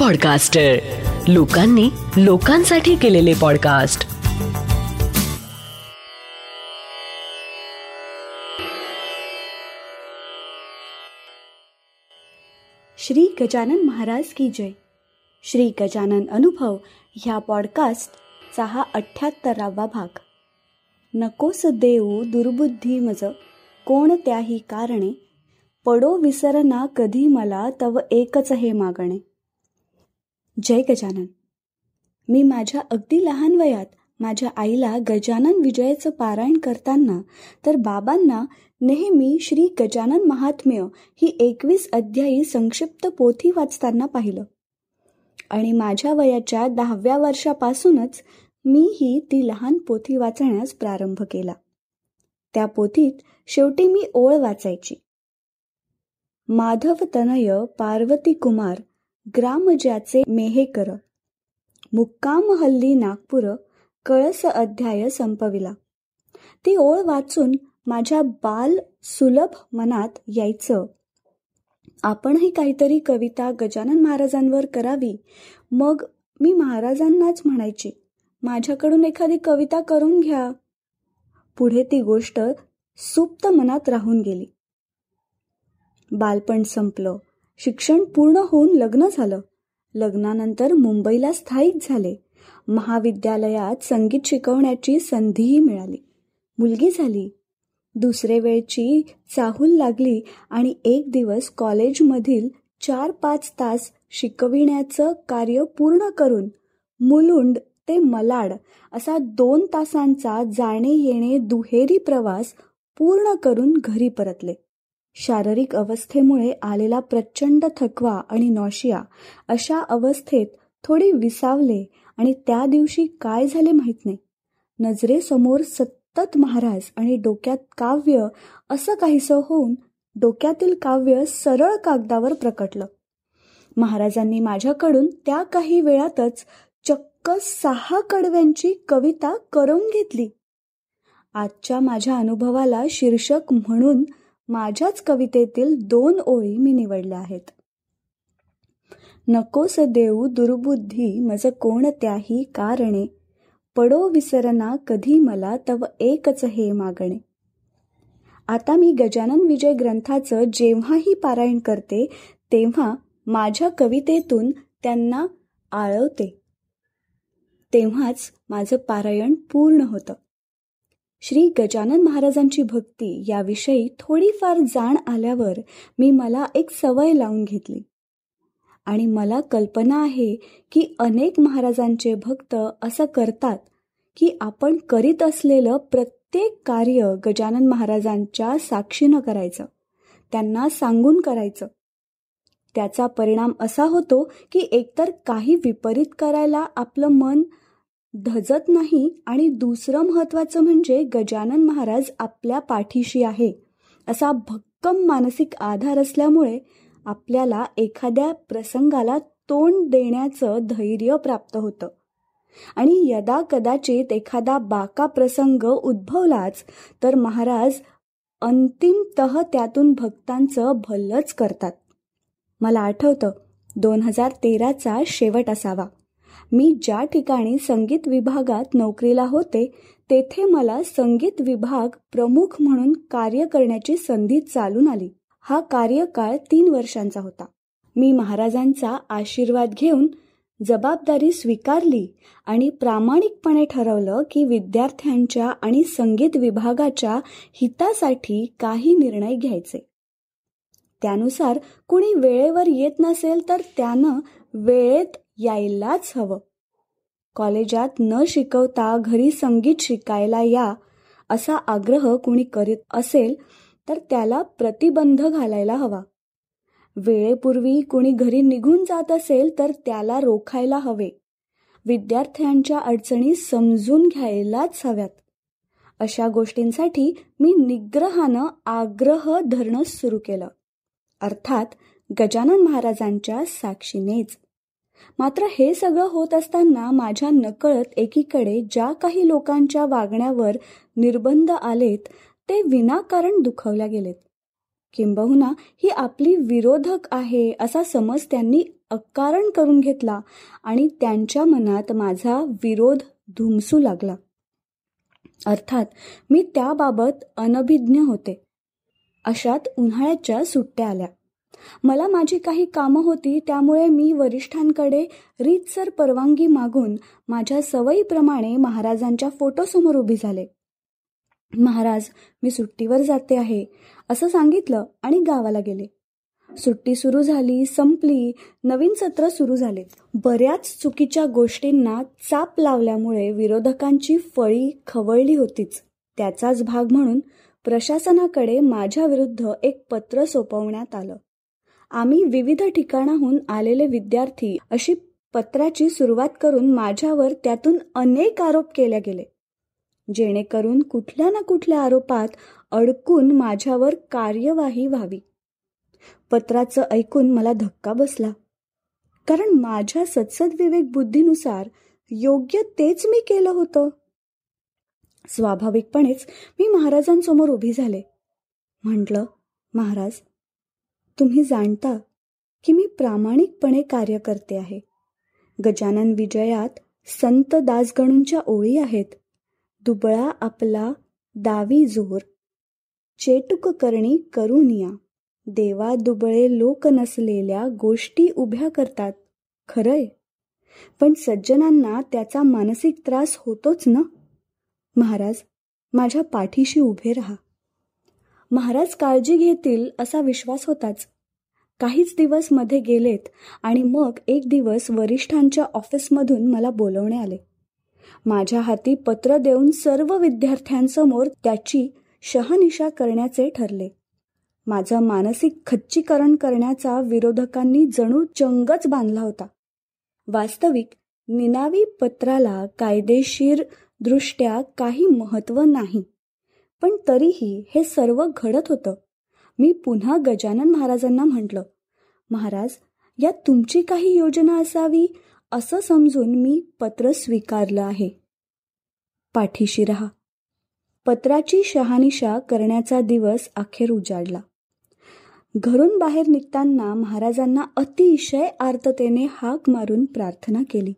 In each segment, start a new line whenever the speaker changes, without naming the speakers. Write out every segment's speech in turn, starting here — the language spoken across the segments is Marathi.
पॉडकास्टर लोकांनी लोकांसाठी केलेले पॉडकास्ट
श्री गजानन महाराज की जय. श्री गजानन अनुभव ह्या पॉडकास्टचा हा अठ्ठ्याहत्तरावा भाग. नकोस देऊ दुर्बुद्धी मज कोणत्याही कारणे. पडो विसरना कधी मला तव एकच हे मागणे. जय गजानन. मी माझ्या अगदी लहान वयात माझ्या आईला गजानन विजयाचं पारायण करताना तर बाबांना नेहमी श्री गजानन महात्म्य ही एकवीस अध्यायी संक्षिप्त पोथी वाचताना पाहिलं. आणि माझ्या वयाच्या दहाव्या वर्षापासूनच मीही ती लहान पोथी वाचण्यास प्रारंभ केला. त्या पोथीत शेवटी मी ओळ वाचायची. माधव तनय पार्वती कुमार ग्राम ज्याचे मेहेकर. मुक्काम हल्ली नागपूर कळस अध्याय संपविला. ती ओळ वाचून माझ्या बाल सुलभ मनात यायचं. आपणही काहीतरी कविता गजानन महाराजांवर करावी. मग मी महाराजांनाच म्हणायची माझ्याकडून एखादी कविता करून घ्या. पुढे ती गोष्ट सुप्त मनात राहून गेली. बालपण संपलं. शिक्षण पूर्ण होऊन लग्न झालं. लग्नानंतर मुंबईला स्थायिक झाले. महाविद्यालयात संगीत शिकवण्याची संधीही मिळाली. मुलगी झाली. दुसरे वेळची चाहूल लागली आणि एक दिवस कॉलेजमधील चार पाच तास शिकविण्याचं कार्य पूर्ण करून मुलुंड ते मलाड असा दोन तासांचा जाणे येणे दुहेरी प्रवास पूर्ण करून घरी परतले. शारीरिक अवस्थेमुळे आलेला प्रचंड थकवा आणि नॉशिया अशा अवस्थेत थोडी विसावले आणि त्या दिवशी काय झाले माहीत नाही. नजरेसमोर सतत महाराज आणि डोक्यात काव्य असं काहीसं होऊन डोक्यातील काव्य सरळ कागदावर प्रकटलं. महाराजांनी माझ्याकडून त्या काही वेळातच चक्क सहा कडव्यांची कविता करून घेतली. आजच्या माझ्या अनुभवाला शीर्षक म्हणून माझ्याच कवितेतील दोन ओळी मी निवडल्या आहेत. नकोस देऊ दुर्बुद्धी मज कोणत्याही कारणे. पडो विसरना कधी मला तव एकच हे मागणे. आता मी गजानन विजय ग्रंथाचं जेव्हाही पारायण करते तेव्हा माझ्या कवितेतून त्यांना आळवते. तेव्हाच माझं पारायण पूर्ण होतं. श्री गजानन महाराजांची भक्ती याविषयी थोडीफार जाण आल्यावर मी मला एक सवय लावून घेतली. आणि मला कल्पना आहे की अनेक महाराजांचे भक्त असं करतात की आपण करीत असलेलं प्रत्येक कार्य गजानन महाराजांच्या साक्षीनं करायचं त्यांना सांगून करायचं. त्याचा परिणाम असा होतो की एकतर काही विपरीत करायला आपलं मन धजत नाही आणि दुसरं महत्वाचं म्हणजे गजानन महाराज आपल्या पाठीशी आहे. असा भक्कम मानसिक आधार असल्यामुळे आपल्याला एखाद्या प्रसंगाला तोंड देण्याचं धैर्य प्राप्त होतं. आणि यदा कदाचित एखादा बाका प्रसंग उद्भवलाच तर महाराज अंतिमतः त्यातून भक्तांचं भल्लच करतात. मला आठवतं दोन हजार तेराचा शेवट असावा. मी ज्या ठिकाणी संगीत विभागात नोकरीला होते तेथे मला संगीत विभाग प्रमुख म्हणून कार्य करण्याची संधी चालून आली. हा कार्यकाळ तीन वर्षांचा होता. मी महाराजांचा आशीर्वाद घेऊन जबाबदारी स्वीकारली आणि प्रामाणिकपणे ठरवलं की विद्यार्थ्यांच्या आणि संगीत विभागाच्या हितासाठी काही निर्णय घ्यायचे. त्यानुसार कुणी वेळेवर येत नसेल तर त्यानं वेळेत यायलाच हवं. कॉलेजात न शिकवता घरी संगीत शिकायला या असा आग्रह कुणी करीत असेल तर त्याला प्रतिबंध घालायला हवा. वेळेपूर्वी कुणी घरी निघून जात असेल तर त्याला रोखायला हवे. विद्यार्थ्यांच्या अडचणी समजून घ्यायलाच हव्यात. अशा गोष्टींसाठी मी निग्रहानं आग्रह धरणं सुरू केलं. अर्थात गजानन महाराजांच्या साक्षीनेच. मात्र हे सगळं होत असताना माझ्या नकळत एकीकडे ज्या काही लोकांच्या वागण्यावर निर्बंध आलेत ते विनाकारण दुखवल्या गेलेत. किंबहुना ही आपली विरोधक आहे असा समज त्यांनी अकारण करून घेतला आणि त्यांच्या मनात माझा विरोध धुमसू लागला. अर्थात मी त्याबाबत अनभिज्ञ होते. अशात उन्हाळ्याच्या सुट्ट्या आल्या. मला माझी काही कामं होती त्यामुळे मी वरिष्ठांकडे रीतसर परवानगी मागून माझ्या सवयीप्रमाणे महाराजांच्या फोटोसमोर उभी झाले. महाराज मी सुट्टीवर जाते आहे असं सांगितलं आणि गावाला गेले. सुट्टी सुरू झाली संपली नवीन सत्र सुरू झाले. बऱ्याच चुकीच्या गोष्टींना चाप लावल्यामुळे विरोधकांची फळी खवळली होतीच. त्याचाच भाग म्हणून प्रशासनाकडे माझ्याविरुद्ध एक पत्र सोपवण्यात आलं. आम्ही विविध ठिकाणाहून आलेले विद्यार्थी अशी पत्राची सुरुवात करून माझ्यावर त्यातून अनेक आरोप केले गेले. जेणेकरून कुठल्या ना कुठल्या आरोपात अडकून माझ्यावर कार्यवाही व्हावी. पत्राचं ऐकून मला धक्का बसला. कारण माझ्या सत्सद विवेक बुद्धीनुसार योग्य तेच मी केलं होतं. स्वाभाविकपणेच मी महाराजांसमोर उभी झाले. म्हटलं महाराज तुम्ही जाणता की मी प्रामाणिकपणे कार्य करते आहे. गजानन विजयात संत दासगणूंच्या ओळी आहेत. दुबळा आपला दावी जोर. चेटुक करणी करुनिया देवा दुबळे लोक नसलेल्या गोष्टी उभ्या करतात. खरंय. पण सज्जनांना त्याचा मानसिक त्रास होतोच ना? महाराज माझ्या पाठीशी उभे राहा. महाराज काळजी घेतील असा विश्वास होताच. काहीच दिवसमध्ये गेलेत आणि मग एक दिवस वरिष्ठांच्या ऑफिसमधून मला बोलवणे आले. माझ्या हाती पत्र देऊन सर्व विद्यार्थ्यांसमोर त्याची शहनिशा करण्याचे ठरले. माझं मानसिक खच्चीकरण करण्याचा विरोधकांनी जणू चंगच बांधला होता. वास्तविक निनावी पत्राला कायदेशीर दृष्ट्या काही महत्त्व नाही. पण तरीही हे सर्व घडत होतं. मी पुन्हा गजानन महाराजांना म्हटलं महाराज यात तुमची काही योजना असावी असं समजून मी पत्र स्वीकारलं आहे. पाठीशी रहा. पत्राची शहानिशा करण्याचा दिवस अखेर उजाडला. घरून बाहेर निघताना महाराजांना अतिशय आर्ततेने हाक मारून प्रार्थना केली.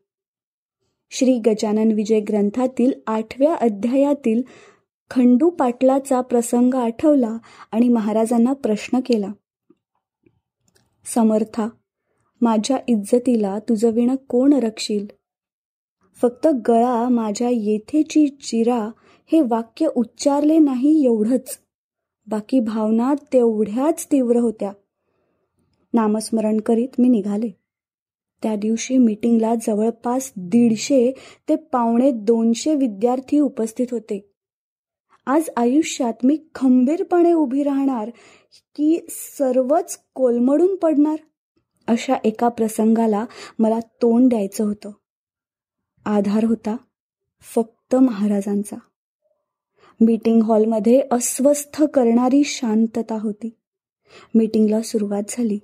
श्री गजानन विजय ग्रंथातील आठव्या अध्यायातील खंडू पाटलाचा प्रसंग आठवला आणि महाराजांना प्रश्न केला. समर्था माझ्या इज्जतीला तुझं विण कोण रक्षील? फक्त गळा माझ्या येथेची चिरा हे वाक्य उच्चारले नाही एवढंच. बाकी भावना तेवढ्याच तीव्र होत्या. नामस्मरण करीत मी निघाले. त्या दिवशी मीटिंगला जवळपास दीडशे ते पावणे दोनशे विद्यार्थी उपस्थित होते. आज आयुष्यात मी खंबीरपणे उभी राहणार की सर्वच कोलमडून पडणार? अशा एका प्रसंगाला मला तोंड द्यायचं होतं. आधार होता फक्त महाराजांचा. मीटिंग हॉलमध्ये अस्वस्थ करणारी शांतता होती. मीटिंगला सुरुवात झाली.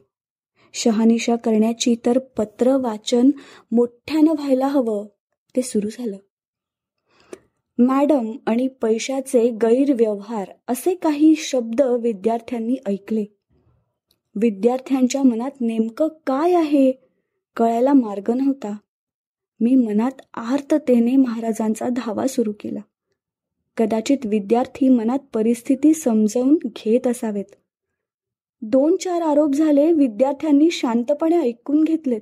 शहानिशा करण्याची तर पत्र वाचन मोठ्यानं व्हायला हवं. ते सुरू झालं. मॅडम आणि पैशाचे गैरव्यवहार असे काही शब्द विद्यार्थ्यांनी ऐकले. विद्यार्थ्यांच्या मनात नेमकं काय आहे? कळायला मार्ग नव्हता. मी मनात आर्ततेने महाराजांचा धावा सुरू केला. कदाचित विद्यार्थी मनात परिस्थिती समजावून घेत असावेत. दोन चार आरोप झाले विद्यार्थ्यांनी शांतपणे ऐकून घेतलेत.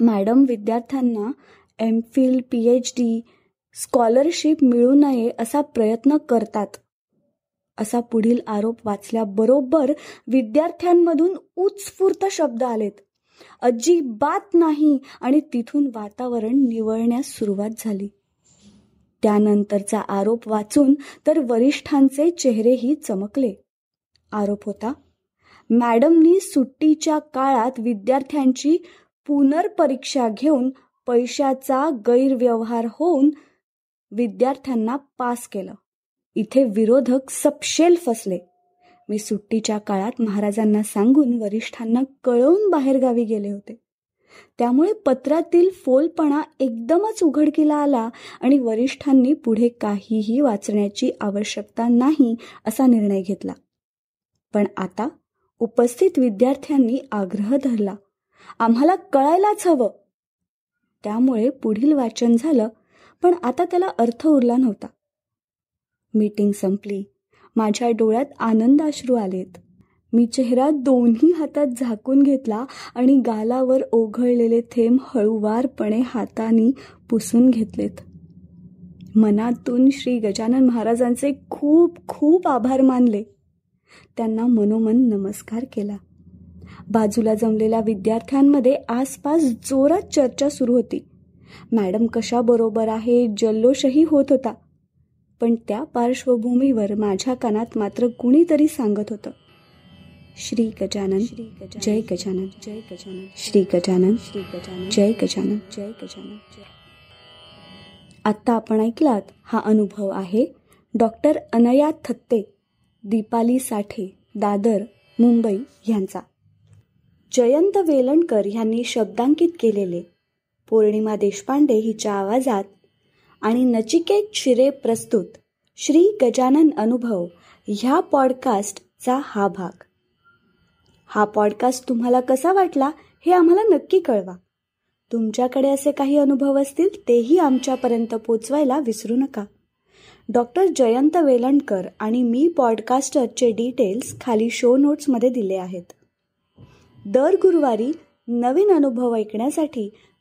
मॅडम विद्यार्थ्यांना M Phil P H D scholarship मिळू नये असा प्रयत्न करतात. असा पुढील आरोप वाचल्याबरोबर विद्यार्थ्यांमधून उत्स्फूर्त शब्द आलेत. अजिबात नाही आणि तिथून वातावरण निवळण्यास सुरुवात झाली. त्यानंतरचा आरोप वाचून तर वरिष्ठांचे चेहरेही चमकले. आरोप होता मॅडमनी सुट्टीच्या काळात विद्यार्थ्यांची पुनर्परीक्षा घेऊन पैशाचा गैरव्यवहार होऊन विद्यार्थ्यांना पास केलं. इथे विरोधक सपशेल फसले. मी सुट्टीच्या काळात महाराजांना सांगून वरिष्ठांना कळवून बाहेरगावी गेले होते. त्यामुळे पत्रातील फोलपणा एकदमच उघडकीला आला आणि वरिष्ठांनी पुढे काहीही वाचण्याची आवश्यकता नाही असा निर्णय घेतला. पण आता उपस्थित विद्यार्थ्यांनी आग्रह धरला. आम्हाला कळायलाच हवं. त्यामुळे पुढील वाचन झालं पण आता त्याला अर्थ उरला नव्हता. मीटिंग संपली. माझ्या डोळ्यात आनंदाश्रू आलेत. मी चेहरा दोन्ही हातात झाकून घेतला आणि गालावर ओघळलेले थेंब हळूवारपणे हाताने पुसून घेतलेत. मनातून श्री गजानन महाराजांचे खूप खूप आभार मानले. त्यांना मनोमन नमस्कार केला. बाजूला जमलेल्या विद्यार्थ्यांमध्ये आसपास जोरात चर्चा सुरू होती. मॅडम कशाबरोबर आहे? जल्लोषही होत होता. पण त्या पार्श्वभूमीवर माझ्या कानात मात्र कुणीतरी सांगत होतं. श्री गजानन श्री जय गजानन जय गजानन श्री गजानन श्री गजानन जय गजानन जय गजानन. आत्ता आपण ऐकलात हा अनुभव आहे डॉक्टर अनया थत्ते दीपाली साठे दादर मुंबई यांचा. जयंत वेलणकर यांनी शब्दांकित केलेले पौर्णिमा देशपांडे हिच्या आवाजात आणि नचिकेत शिरे प्रस्तुत श्री गजानन अनुभव ह्या पॉडकास्टचा हा भाग. हा पॉडकास्ट तुम्हाला कसा वाटला हे आम्हाला नक्की कळवा. तुमच्याकडे असे काही अनुभव असतील तेही आमच्यापर्यंत पोचवायला विसरू नका. डॉक्टर जयंत वेलणकर आणि मी पॉडकास्टरचे डिटेल्स खाली शो नोट्समध्ये दिले आहेत. दर गुरुवारी नवीन अनुभव ऐकण्यासाठी